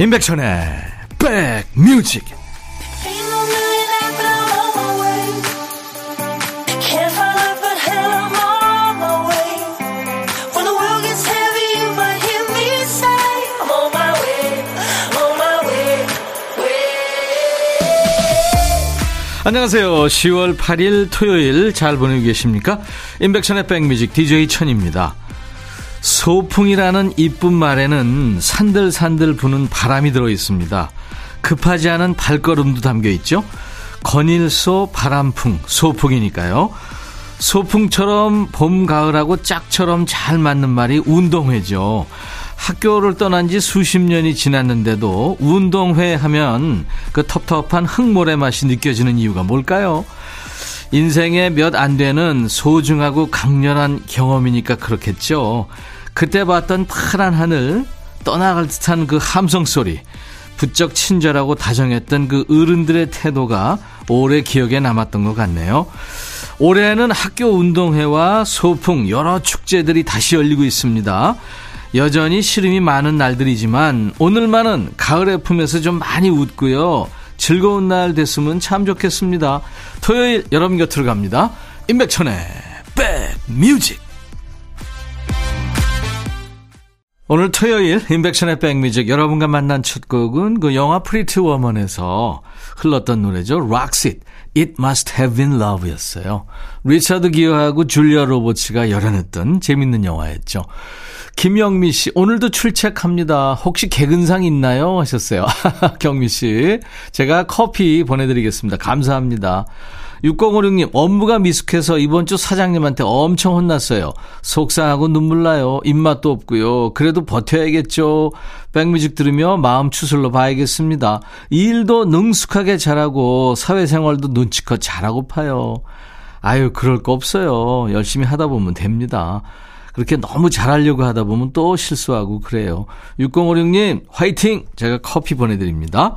임백천의 백뮤직 안녕하세요. 10월 8일 토요일 잘 보내고 계십니까? 임백천의 백뮤직 DJ 천입니다. 소풍이라는 이쁜 말에는 산들산들 부는 바람이 들어 있습니다. 급하지 않은 발걸음도 담겨 있죠. 건일소 바람풍 소풍이니까요. 소풍처럼 봄 가을하고 짝처럼 잘 맞는 말이 운동회죠. 학교를 떠난 지 수십 년이 지났는데도 운동회 하면 그 텁텁한 흙모래 맛이 느껴지는 이유가 뭘까요? 인생에 몇 안 되는 소중하고 강렬한 경험이니까 그렇겠죠. 그때 봤던 파란 하늘, 떠나갈 듯한 그 함성 소리, 부쩍 친절하고 다정했던 그 어른들의 태도가 오래 기억에 남았던 것 같네요. 올해는 학교 운동회와 소풍, 여러 축제들이 다시 열리고 있습니다. 여전히 시름이 많은 날들이지만 오늘만은 가을의 품에서 좀 많이 웃고요. 즐거운 날 됐으면 참 좋겠습니다. 토요일 여러분 곁으로 갑니다. 임백천의 백뮤직 오늘 토요일 임백천의 백뮤직 여러분과 만난 첫 곡은 그 영화 Pretty Woman에서 흘렀던 노래죠. 락싯 It Must Have Been Love였어요. 리차드 기어하고 줄리아 로버츠가 열연했던 재밌는 영화였죠. 김영미 씨, 오늘도 출첵합니다. 혹시 개근상 있나요? 하셨어요. 경미 씨. 제가 커피 보내드리겠습니다. 감사합니다. 6056님, 업무가 미숙해서 이번 주 사장님한테 엄청 혼났어요. 속상하고 눈물 나요. 입맛도 없고요. 그래도 버텨야겠죠. 백뮤직 들으며 마음 추슬러 봐야겠습니다. 일도 능숙하게 잘하고 사회생활도 눈치껏 잘하고 파요. 아유, 그럴 거 없어요. 열심히 하다 보면 됩니다. 그렇게 너무 잘하려고 하다 보면 또 실수하고 그래요. 6056님, 화이팅! 제가 커피 보내드립니다.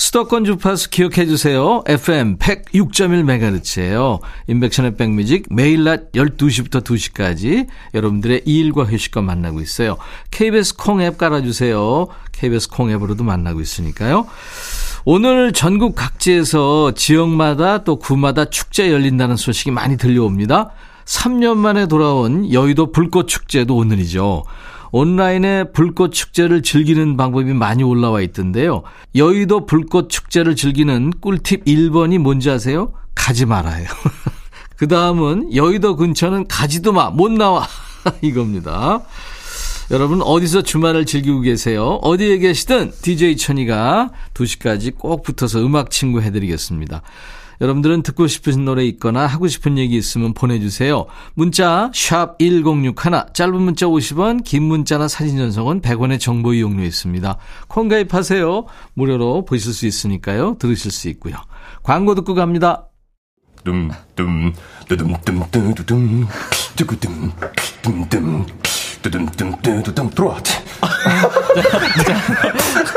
수도권 주파수 기억해 주세요. FM 106.1MHz예요. 인백션의 백뮤직 매일 낮 12시부터 2시까지 여러분들의 일과 휴식과 만나고 있어요. KBS 콩앱 깔아주세요. KBS 콩 앱으로도 만나고 있으니까요. 오늘 전국 각지에서 지역마다 또 구마다 축제 열린다는 소식이 많이 들려옵니다. 3년 만에 돌아온 여의도 불꽃축제도 오늘이죠. 온라인에 불꽃 축제를 즐기는 방법이 많이 올라와 있던데요. 여의도 불꽃 축제를 즐기는 꿀팁 1번이 뭔지 아세요? 가지 말아요. 그 다음은 여의도 근처는 가지도 마, 못 나와. 이겁니다. 여러분 어디서 주말을 즐기고 계세요? 어디에 계시든 DJ 천이가 2시까지 꼭 붙어서 음악 친구 해드리겠습니다. 여러분들은 듣고 싶으신 노래 있거나 하고 싶은 얘기 있으면 보내주세요. 문자 1061, 짧은 문자 50원, 긴 문자나 사진 전송은 100원의 정보 이용료 있습니다. 콩 가입하세요. 무료로 보실 수 있으니까요. 들으실 수 있고요. 광고 듣고 갑니다. 둠둠 뚜둠뚜둠뚜둠 뚜구둠 둠둠 뚜둠뚜둠뚜둠 들어와 짜잔짠짠짠짠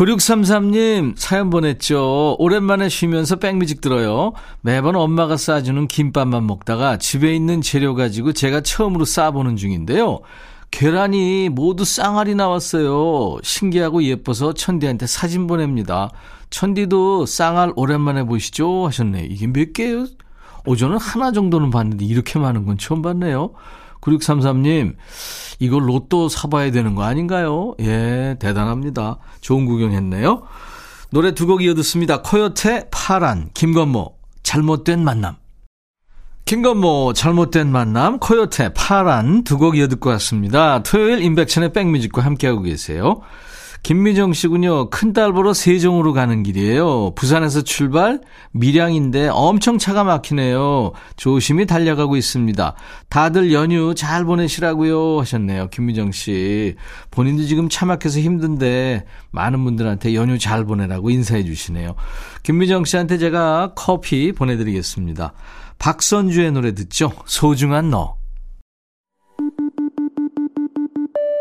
9633님 사연 보냈죠. 오랜만에 쉬면서 백뮤직 들어요. 매번 엄마가 싸주는 김밥만 먹다가 집에 있는 재료 가지고 제가 처음으로 싸보는 중인데요. 계란이 모두 쌍알이 나왔어요. 신기하고 예뻐서 천디한테 사진 보냅니다. 천디도 쌍알 오랜만에 보시죠? 하셨네요. 이게 몇 개예요? 오전은 하나 정도는 봤는데 이렇게 많은 건 처음 봤네요. 9633님, 이거 로또 사봐야 되는 거 아닌가요? 예, 대단합니다. 좋은 구경 했네요. 노래 두 곡 이어 듣습니다. 코요태, 파란, 김건모, 잘못된 만남. 김건모, 잘못된 만남, 코요태, 파란 두 곡 이어 듣고 왔습니다. 토요일 인백천의 백뮤직과 함께하고 계세요. 김미정 씨군요. 큰딸 보러 세종으로 가는 길이에요. 부산에서 출발, 밀양인데 엄청 차가 막히네요. 조심히 달려가고 있습니다. 다들 연휴 잘 보내시라고요. 하셨네요. 김미정 씨. 본인도 지금 차 막혀서 힘든데 많은 분들한테 연휴 잘 보내라고 인사해 주시네요. 김미정 씨한테 제가 커피 보내드리겠습니다. 박선주의 노래 듣죠? 소중한 너.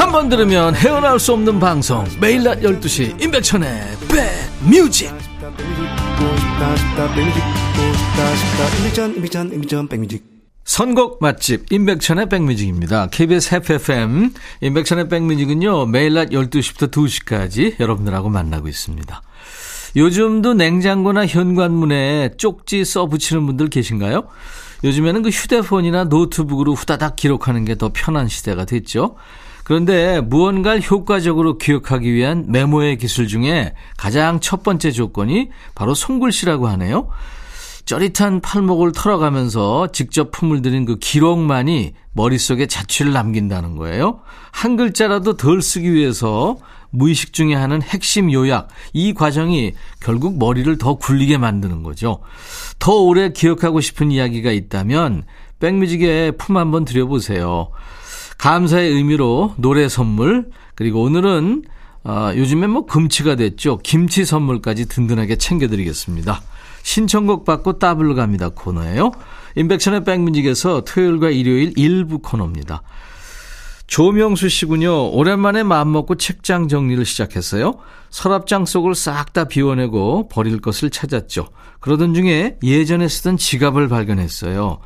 한 번 들으면 헤어나올 수 없는 방송 매일 낮 12시 임백천의 백뮤직 선곡 맛집 임백천의 백뮤직입니다. KBS FFM 임백천의 백뮤직은요. 매일 낮 12시부터 2시까지 여러분들하고 만나고 있습니다. 요즘도 냉장고나 현관문에 쪽지 써 붙이는 분들 계신가요? 요즘에는 그 휴대폰이나 노트북으로 후다닥 기록하는 게 더 편한 시대가 됐죠. 그런데 무언가를 효과적으로 기억하기 위한 메모의 기술 중에 가장 첫 번째 조건이 바로 손글씨라고 하네요. 쩌릿한 팔목을 털어가면서 직접 품을 들인 그 기록만이 머릿속에 자취를 남긴다는 거예요. 한 글자라도 덜 쓰기 위해서 무의식 중에 하는 핵심 요약, 이 과정이 결국 머리를 더 굴리게 만드는 거죠. 더 오래 기억하고 싶은 이야기가 있다면 백뮤직에 품 한번 들여보세요. 감사의 의미로 노래 선물 그리고 오늘은 어, 요즘에 뭐 금치가 됐죠. 김치 선물까지 든든하게 챙겨드리겠습니다. 신청곡 받고 따블로 갑니다 코너예요. 인백션의 백뮤직에서 토요일과 일요일 일부 코너입니다. 조명수 씨군요. 오랜만에 마음먹고 책장 정리를 시작했어요. 서랍장 속을 싹 다 비워내고 버릴 것을 찾았죠. 그러던 중에 예전에 쓰던 지갑을 발견했어요.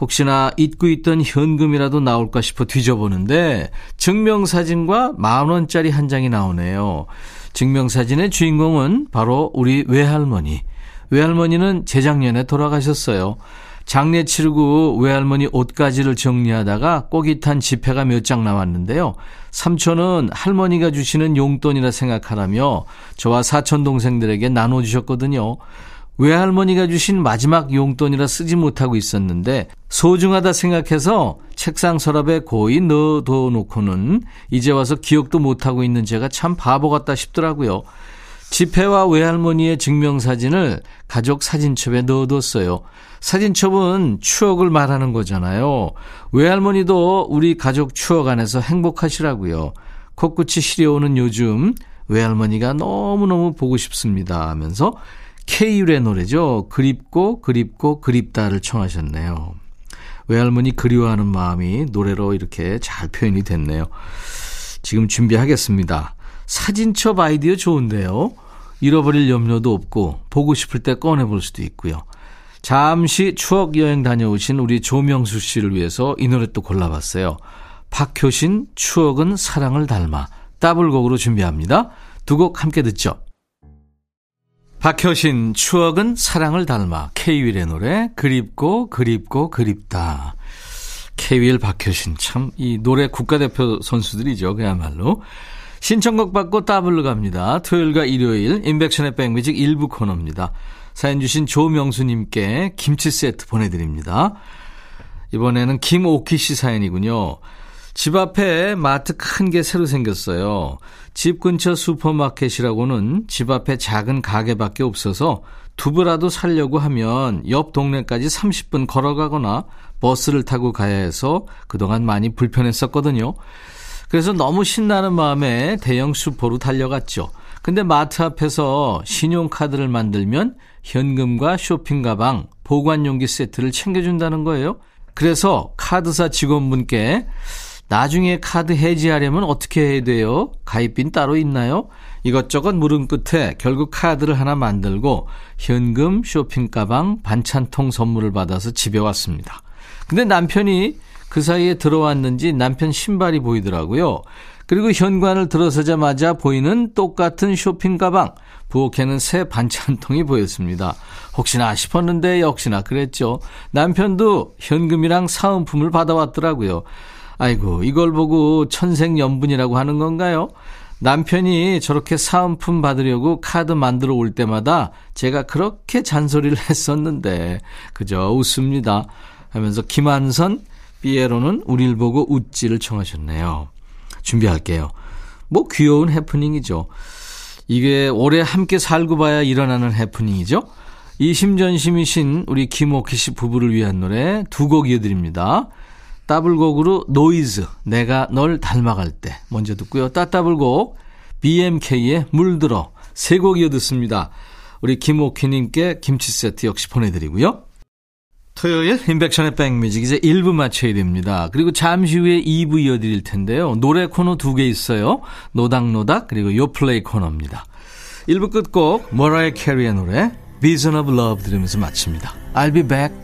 혹시나 잊고 있던 현금이라도 나올까 싶어 뒤져보는데 증명사진과 만원짜리 한 장이 나오네요. 증명사진의 주인공은 바로 우리 외할머니. 외할머니는 재작년에 돌아가셨어요. 장례 치르고 외할머니 옷가지를 정리하다가 꼬깃 탄 지폐가 몇 장 나왔는데요. 삼촌은 할머니가 주시는 용돈이라 생각하라며 저와 사촌 동생들에게 나눠주셨거든요. 외할머니가 주신 마지막 용돈이라 쓰지 못하고 있었는데 소중하다 생각해서 책상 서랍에 고이 넣어둬 놓고는 이제 와서 기억도 못하고 있는 제가 참 바보 같다 싶더라고요. 지폐와 외할머니의 증명사진을 가족 사진첩에 넣어뒀어요. 사진첩은 추억을 말하는 거잖아요. 외할머니도 우리 가족 추억 안에서 행복하시라고요. 코끝이 시려오는 요즘 외할머니가 너무너무 보고 싶습니다 하면서 K율의 노래죠. 그립고 그립고 그립다를 청하셨네요. 외할머니 그리워하는 마음이 노래로 이렇게 잘 표현이 됐네요. 지금 준비하겠습니다. 사진첩 아이디어 좋은데요. 잃어버릴 염려도 없고 보고 싶을 때 꺼내볼 수도 있고요. 잠시 추억 여행 다녀오신 우리 조명수 씨를 위해서 이 노래 또 골라봤어요. 박효신 추억은 사랑을 닮아 더블곡으로 준비합니다. 두 곡 함께 듣죠. 박효신 추억은 사랑을 닮아 케이윌의 노래 그립고 그립고 그립다. 케이윌 박효신 참 이 노래 국가대표 선수들이죠 그야말로. 신청곡 받고 따블로 갑니다. 토요일과 일요일 인백션의 백뮤직 일부 코너입니다. 사연 주신 조명수님께 김치 세트 보내드립니다. 이번에는 김오키 씨 사연이군요. 집 앞에 마트 큰 게 새로 생겼어요. 집 근처 슈퍼마켓이라고는 집 앞에 작은 가게밖에 없어서 두부라도 살려고 하면 옆 동네까지 30분 걸어가거나 버스를 타고 가야 해서 그동안 많이 불편했었거든요. 그래서 너무 신나는 마음에 대형 슈퍼로 달려갔죠. 근데 마트 앞에서 신용카드를 만들면 현금과 쇼핑 가방, 보관용기 세트를 챙겨준다는 거예요. 그래서 카드사 직원분께 나중에 카드 해지하려면 어떻게 해야 돼요? 가입빈 따로 있나요? 이것저것 물은 끝에 결국 카드를 하나 만들고 현금, 쇼핑 가방, 반찬통 선물을 받아서 집에 왔습니다. 근데 남편이 그 사이에 들어왔는지 남편 신발이 보이더라고요. 그리고 현관을 들어서자마자 보이는 똑같은 쇼핑 가방. 부엌에는 새 반찬통이 보였습니다. 혹시나 싶었는데 역시나 그랬죠. 남편도 현금이랑 사은품을 받아왔더라고요. 아이고, 이걸 보고 천생연분이라고 하는 건가요? 남편이 저렇게 사은품 받으려고 카드 만들어 올 때마다 제가 그렇게 잔소리를 했었는데, 그저 웃습니다. 하면서 김한선, 삐에로는 우릴 보고 웃지를 청하셨네요. 준비할게요. 뭐 귀여운 해프닝이죠. 이게 오래 함께 살고 봐야 일어나는 해프닝이죠. 이심전심이신 우리 김옥희 씨 부부를 위한 노래 두 곡 이어드립니다. 더블곡으로 노이즈 내가 널 닮아갈 때 먼저 듣고요. 따따블곡 BMK의 물들어 세 곡 이어 듣습니다. 우리 김옥희님께 김치 세트 역시 보내드리고요. 토요일 임백천의 백뮤직 이제 1부 마쳐야 됩니다. 그리고 잠시 후에 2부 이어드릴 텐데요. 노래 코너 두 개 있어요. 노닥노닥 그리고 요플레이 코너입니다. 1부 끝곡 모라의 캐리의 노래 Vision of Love 들으면서 마칩니다. I'll be back.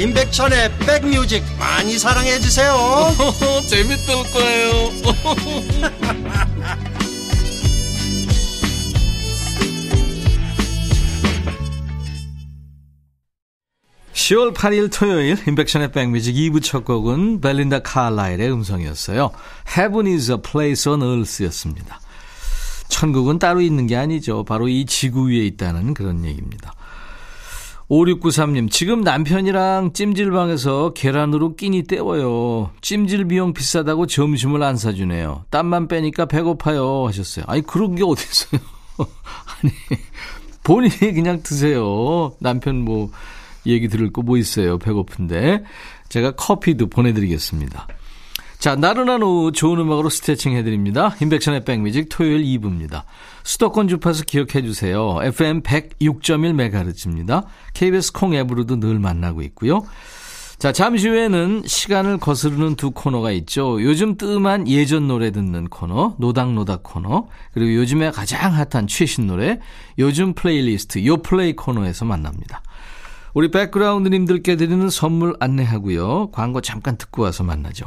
임백천의 백뮤직 많이 사랑해 주세요 재밌을 거예요 10월 8일 토요일 인백션의 백뮤직 2부 첫 곡은 벨린다 카라일의 음성이었어요. Heaven is a place on earth였습니다. 천국은 따로 있는 게 아니죠. 바로 이 지구 위에 있다는 그런 얘기입니다. 5693님, 지금 남편이랑 찜질방에서 계란으로 끼니 때워요. 찜질 비용 비싸다고 점심을 안 사주네요. 땀만 빼니까 배고파요. 하셨어요. 아니, 그런 게 어딨어요. 아니, 본인이 그냥 드세요. 남편 뭐, 얘기 들을 거 뭐 있어요. 배고픈데. 제가 커피도 보내드리겠습니다. 자, 나른한 오후 좋은 음악으로 스트레칭 해드립니다. 인백션의 백뮤직 토요일 2부입니다. 수도권 주파수 기억해 주세요. FM 106.1MHz입니다. KBS 콩 앱으로도 늘 만나고 있고요. 자, 잠시 후에는 시간을 거스르는 두 코너가 있죠. 요즘 뜸한 예전 노래 듣는 코너, 노닥노닥 코너, 그리고 요즘에 가장 핫한 최신 노래, 요즘 플레이리스트, 요 플레이 코너에서 만납니다. 우리 백그라운드님들께 드리는 선물 안내하고요. 광고 잠깐 듣고 와서 만나죠.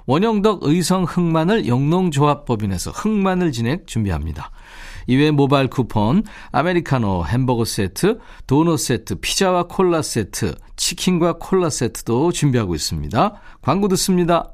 원형덕 의성 흑마늘 영농조합법인에서 흑마늘 진액 준비합니다. 이외 모바일 쿠폰, 아메리카노 햄버거 세트, 도넛 세트, 피자와 콜라 세트, 치킨과 콜라 세트도 준비하고 있습니다. 광고 듣습니다.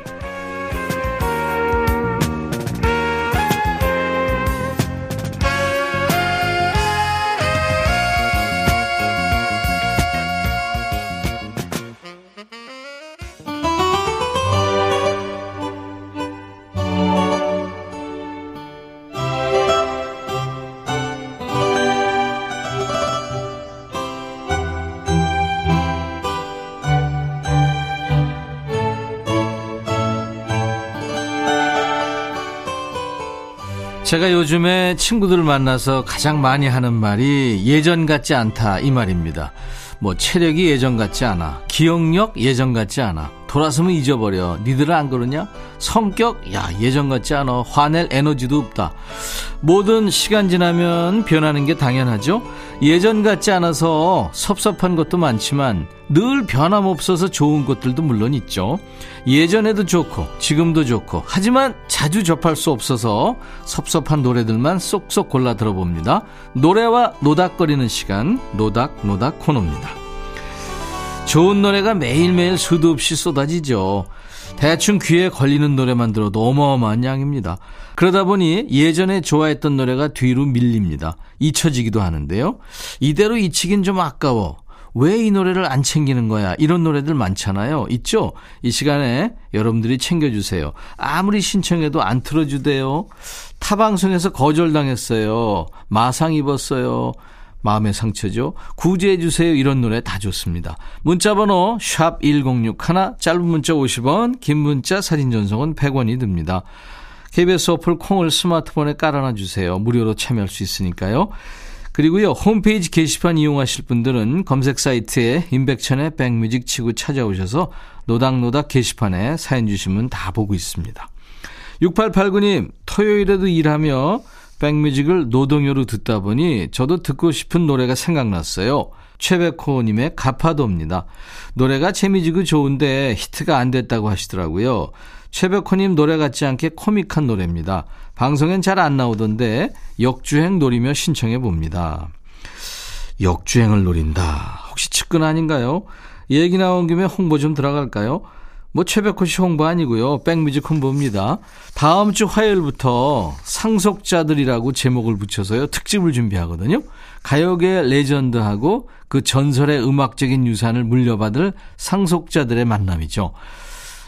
제가 요즘에 친구들을 만나서 가장 많이 하는 말이 예전 같지 않다 이 말입니다. 뭐 체력이 예전 같지 않아, 기억력 예전 같지 않아, 돌아서면 잊어버려. 니들은 안 그러냐? 성격? 야, 예전 같지 않아. 화낼 에너지도 없다. 모든 시간 지나면 변하는 게 당연하죠? 예전 같지 않아서 섭섭한 것도 많지만 늘 변함없어서 좋은 것들도 물론 있죠. 예전에도 좋고 지금도 좋고 하지만 자주 접할 수 없어서 섭섭한 노래들만 쏙쏙 골라 들어봅니다. 노래와 노닥거리는 시간 노닥노닥 코너입니다. 좋은 노래가 매일매일 수도 없이 쏟아지죠. 대충 귀에 걸리는 노래만 들어도 어마어마한 양입니다. 그러다 보니 예전에 좋아했던 노래가 뒤로 밀립니다. 잊혀지기도 하는데요. 이대로 잊히긴 좀 아까워. 왜 이 노래를 안 챙기는 거야? 이런 노래들 많잖아요. 있죠? 이 시간에 여러분들이 챙겨주세요. 아무리 신청해도 안 틀어주대요. 타방송에서 거절당했어요. 마상 입었어요. 마음의 상처죠. 구제해 주세요. 이런 노래 다 좋습니다. 문자 번호 샵 1061 짧은 문자 50원 긴 문자 사진 전송은 100원이 듭니다. KBS 어플 콩을 스마트폰에 깔아놔 주세요. 무료로 참여할 수 있으니까요. 그리고요. 홈페이지 게시판 이용하실 분들은 검색 사이트에 임백천의 백뮤직 치고 찾아오셔서 노닥노닥 게시판에 사연 주시면 다 보고 있습니다. 6889님 토요일에도 일하며 백뮤직을 노동요로 듣다 보니 저도 듣고 싶은 노래가 생각났어요. 최백호님의 가파도입니다. 노래가 재미지고 좋은데 히트가 안 됐다고 하시더라고요. 최백호님 노래 같지 않게 코믹한 노래입니다. 방송엔 잘 안 나오던데 역주행 노리며 신청해 봅니다. 역주행을 노린다. 혹시 측근 아닌가요? 얘기 나온 김에 홍보 좀 들어갈까요? 뭐 최백호 씨 홍보 아니고요. 백뮤직 홍보입니다. 다음 주 화요일부터 상속자들이라고 제목을 붙여서요. 특집을 준비하거든요. 가요계 레전드하고 그 전설의 음악적인 유산을 물려받을 상속자들의 만남이죠.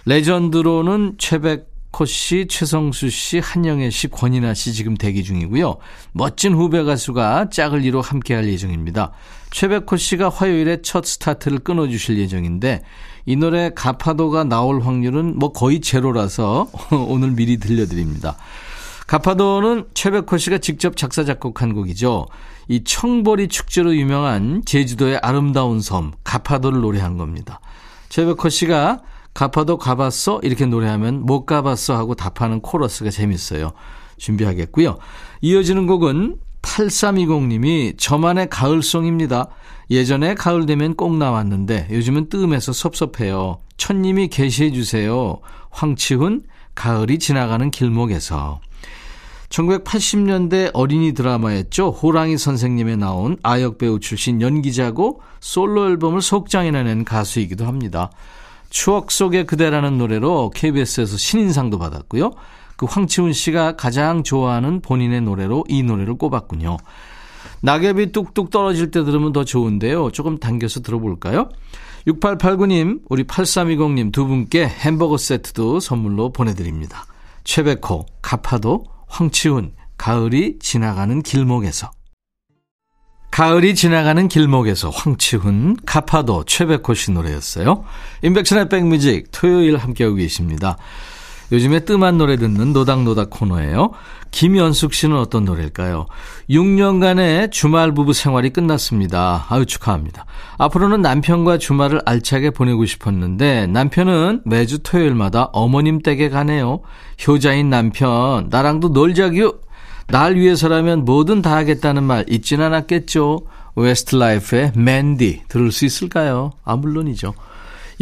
레전드로는 최백호 씨, 최성수 씨, 한영애 씨, 권인아 씨 지금 대기 중이고요. 멋진 후배 가수가 짝을 이뤄 함께할 예정입니다. 최백호 씨가 화요일에 첫 스타트를 끊어주실 예정인데 이 노래 가파도가 나올 확률은 뭐 거의 제로라서 오늘 미리 들려드립니다. 가파도는 최백호 씨가 직접 작사 작곡한 곡이죠. 이 청보리 축제로 유명한 제주도의 아름다운 섬 가파도를 노래한 겁니다. 최백호 씨가 가파도 가봤어? 이렇게 노래하면 못 가봤어 하고 답하는 코러스가 재밌어요. 준비하겠고요. 이어지는 곡은 8320님이 저만의 가을송입니다. 예전에 가을 되면 꼭 나왔는데 요즘은 뜸해서 섭섭해요. 천님이 게시해 주세요. 황치훈 가을이 지나가는 길목에서 1980년대 어린이 드라마였죠. 호랑이 선생님에 나온 아역 배우 출신 연기자고 솔로 앨범을 속장이나 낸 가수이기도 합니다. 추억 속의 그대라는 노래로 KBS에서 신인상도 받았고요. 그 황치훈 씨가 가장 좋아하는 본인의 노래로 이 노래를 꼽았군요. 낙엽이 뚝뚝 떨어질 때 들으면 더 좋은데요. 조금 당겨서 들어볼까요? 6889님, 우리 8320님 두 분께 햄버거 세트도 선물로 보내드립니다. 최백호, 가파도, 황치훈, 가을이 지나가는 길목에서. 가을이 지나가는 길목에서 황치훈, 가파도, 최백호 씨 노래였어요. 인백천의 백뮤직 토요일 함께하고 계십니다. 요즘에 뜸한 노래 듣는 노닥노닥 코너예요. 김연숙 씨는 어떤 노래일까요? 6년간의 주말 부부 생활이 끝났습니다. 아유 축하합니다. 앞으로는 남편과 주말을 알차게 보내고 싶었는데 남편은 매주 토요일마다 어머님 댁에 가네요. 효자인 남편 나랑도 놀자규. 날 위해서라면 뭐든 다 하겠다는 말 잊진 않았겠죠. 웨스트라이프의 맨디 들을 수 있을까요? 아 물론이죠.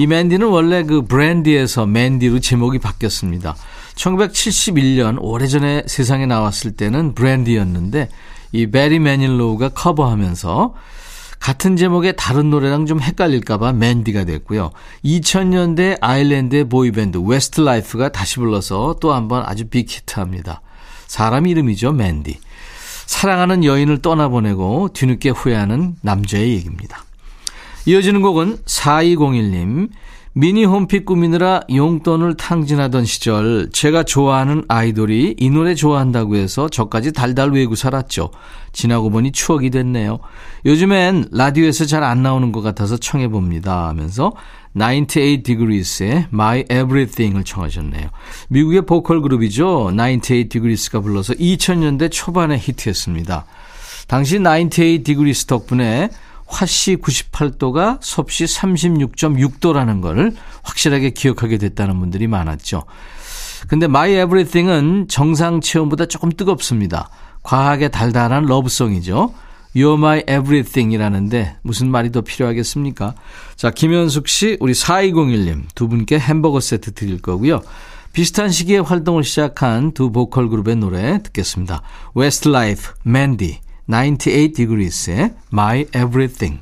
이 맨디는 원래 그 브랜디에서 맨디로 제목이 바뀌었습니다. 1971년 오래전에 세상에 나왔을 때는 브랜디였는데 이 베리 매닐로우가 커버하면서 같은 제목의 다른 노래랑 좀 헷갈릴까봐 맨디가 됐고요. 2000년대 아일랜드의 보이밴드 웨스트 라이프가 다시 불러서 또 한번 아주 빅히트합니다. 사람 이름이죠, 맨디. 사랑하는 여인을 떠나보내고 뒤늦게 후회하는 남자의 얘기입니다. 이어지는 곡은 4201님. 미니 홈피 꾸미느라 용돈을 탕진하던 시절 제가 좋아하는 아이돌이 이 노래 좋아한다고 해서 저까지 달달 외고 살았죠. 지나고 보니 추억이 됐네요. 요즘엔 라디오에서 잘 안 나오는 것 같아서 청해봅니다 하면서 98 Degrees의 My Everything을 청하셨네요. 미국의 보컬 그룹이죠. 98 Degrees가 불러서 2000년대 초반에 히트했습니다. 당시 98 Degrees 덕분에 화씨 98도가 섭씨 36.6도라는 걸 확실하게 기억하게 됐다는 분들이 많았죠. 근데 My Everything은 정상 체온보다 조금 뜨겁습니다. 과하게 달달한 러브송이죠. You're my everything 이라는데 무슨 말이 더 필요하겠습니까? 자, 김현숙 씨, 우리 4201님 두 분께 햄버거 세트 드릴 거고요. 비슷한 시기에 활동을 시작한 두 보컬 그룹의 노래 듣겠습니다. Westlife, Mandy, 98 Degrees의 eh? My Everything.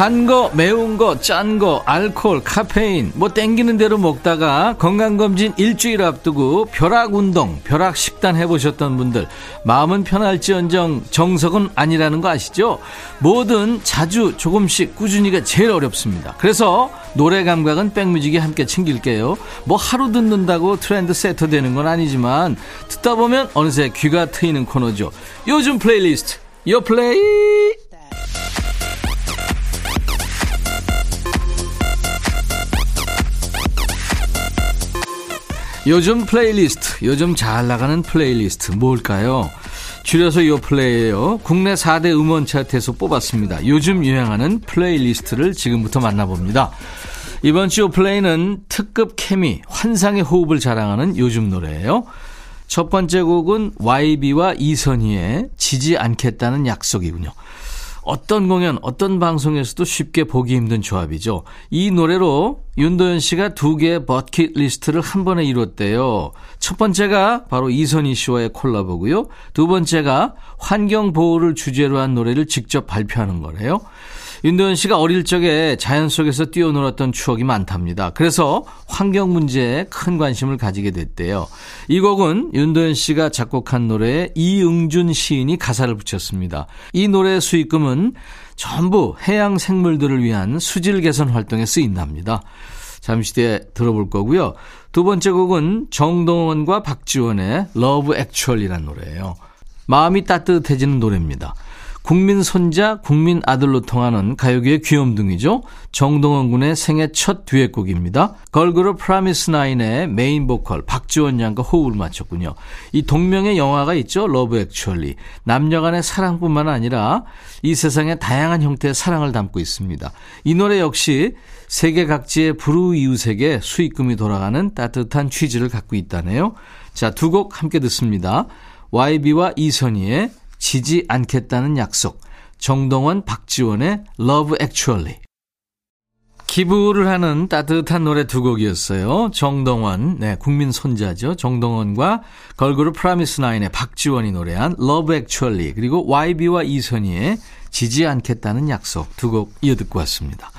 단 거, 매운 거, 짠 거, 알코올, 카페인, 뭐 땡기는 대로 먹다가 건강검진 일주일 앞두고 벼락운동, 벼락식단 해보셨던 분들, 마음은 편할지언정 정석은 아니라는 거 아시죠? 뭐든 자주 조금씩 꾸준히가 제일 어렵습니다. 그래서 노래 감각은 백뮤직이 함께 챙길게요. 뭐 하루 듣는다고 트렌드 세터 되는 건 아니지만 듣다 보면 어느새 귀가 트이는 코너죠. 요즘 플레이리스트, 요 플레이! 요즘 플레이리스트, 요즘 잘 나가는 플레이리스트 뭘까요? 줄여서 요 플레이예요. 국내 4대 음원 차트에서 뽑았습니다. 요즘 유행하는 플레이리스트를 지금부터 만나봅니다. 이번 주 플레이는 특급 케미, 환상의 호흡을 자랑하는 요즘 노래예요. 첫 번째 곡은 YB와 이선희의 지지 않겠다는 약속이군요. 어떤 공연, 어떤 방송에서도 쉽게 보기 힘든 조합이죠. 이 노래로 윤도현 씨가 두 개의 버킷 리스트를 한 번에 이뤘대요. 첫 번째가 바로 이선희 씨와의 콜라보고요. 두 번째가 환경 보호를 주제로 한 노래를 직접 발표하는 거래요. 윤도현 씨가 어릴 적에 자연 속에서 뛰어놀았던 추억이 많답니다. 그래서 환경 문제에 큰 관심을 가지게 됐대요. 이 곡은 윤도현 씨가 작곡한 노래에 이응준 시인이 가사를 붙였습니다. 이 노래의 수익금은 전부 해양 생물들을 위한 수질 개선 활동에 쓰인답니다. 잠시 뒤에 들어볼 거고요. 두 번째 곡은 정동원과 박지원의 Love Actually라는 노래예요. 마음이 따뜻해지는 노래입니다. 국민 손자, 국민 아들로 통하는 가요계의 귀염둥이죠. 정동원 군의 생애 첫 듀엣곡입니다. 걸그룹 프라미스 나인의 메인 보컬 박지원 양과 호흡을 맞췄군요. 이 동명의 영화가 있죠. Love Actually. 남녀 간의 사랑뿐만 아니라 이 세상의 다양한 형태의 사랑을 담고 있습니다. 이 노래 역시 세계 각지의 불우이웃에게 수익금이 돌아가는 따뜻한 취지를 갖고 있다네요. 자, 두 곡 함께 듣습니다. YB와 이선희의 지지 않겠다는 약속. 정동원, 박지원의 Love Actually. 기부를 하는 따뜻한 노래 두 곡이었어요. 정동원, 네, 국민 손자죠. 정동원과 걸그룹 프라미스 나인의 박지원이 노래한 Love Actually, 그리고 YB와 이선희의 지지 않겠다는 약속 두 곡 이어 듣고 왔습니다.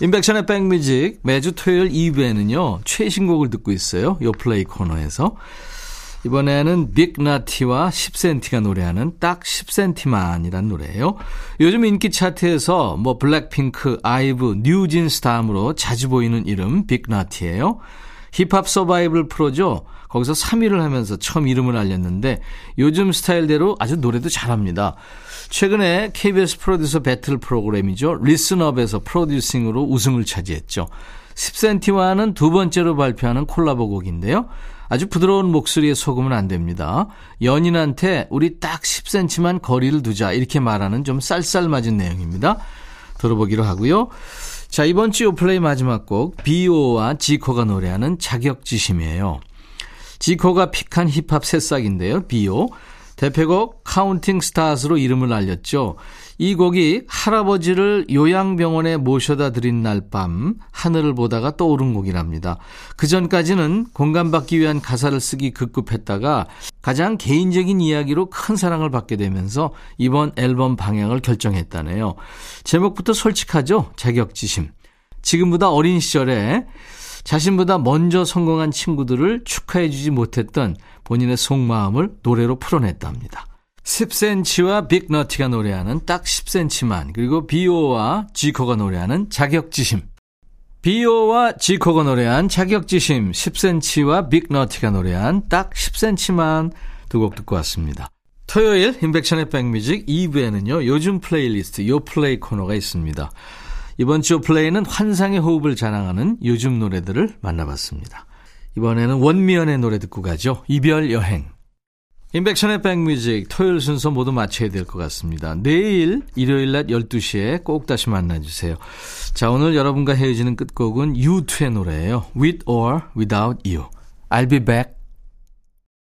임백천의 백뮤직 매주 토요일 2부에는요, 최신곡을 듣고 있어요. 요플레이 코너에서. 이번에는 빅나티와 10cm가 노래하는 딱 10cm만이란 노래예요. 요즘 인기 차트에서 뭐 블랙핑크, 아이브, 뉴진스 다음으로 자주 보이는 이름 빅나티예요. 힙합 서바이벌 프로죠. 거기서 3위를 하면서 처음 이름을 알렸는데 요즘 스타일대로 아주 노래도 잘합니다. 최근에 KBS 프로듀서 배틀 프로그램이죠. 리슨업에서 프로듀싱으로 우승을 차지했죠. 10cm와는 두 번째로 발표하는 콜라보 곡인데요. 아주 부드러운 목소리에 속으면 안 됩니다. 연인한테 우리 딱 10cm만 거리를 두자 이렇게 말하는 좀 쌀쌀맞은 내용입니다. 들어보기로 하고요. 자 이번 주 플레이 마지막 곡 비오와 지코가 노래하는 자격지심이에요. 지코가 pick한 힙합 새싹인데요. 비오. 대표곡 Counting Stars로 이름을 알렸죠. 이 곡이 할아버지를 요양병원에 모셔다 드린 날 밤 하늘을 보다가 떠오른 곡이랍니다. 그 전까지는 공감받기 위한 가사를 쓰기 급급했다가 가장 개인적인 이야기로 큰 사랑을 받게 되면서 이번 앨범 방향을 결정했다네요. 제목부터 솔직하죠? 자격지심. 지금보다 어린 시절에 자신보다 먼저 성공한 친구들을 축하해주지 못했던 본인의 속마음을 노래로 풀어냈답니다. 10cm와 빅너티가 노래하는 딱 10cm만 그리고 비오와 지코가 노래하는 자격지심 비오와 지코가 노래한 자격지심 10cm와 빅너티가 노래한 딱 10cm만 두 곡 듣고 왔습니다. 토요일 임백천의 백뮤직 2부에는요. 요즘 플레이리스트 요플레이 코너가 있습니다. 이번 주 플레이는 환상의 호흡을 자랑하는 요즘 노래들을 만나봤습니다. 이번에는 원미연의 노래 듣고 가죠. 이별 여행. 임백천의 백뮤직 토요일 순서 모두 마쳐야 될 것 같습니다. 내일 일요일 낮 12시에 꼭 다시 만나주세요. 자 오늘 여러분과 헤어지는 끝곡은 U2의 노래예요. With or Without You. I'll be back.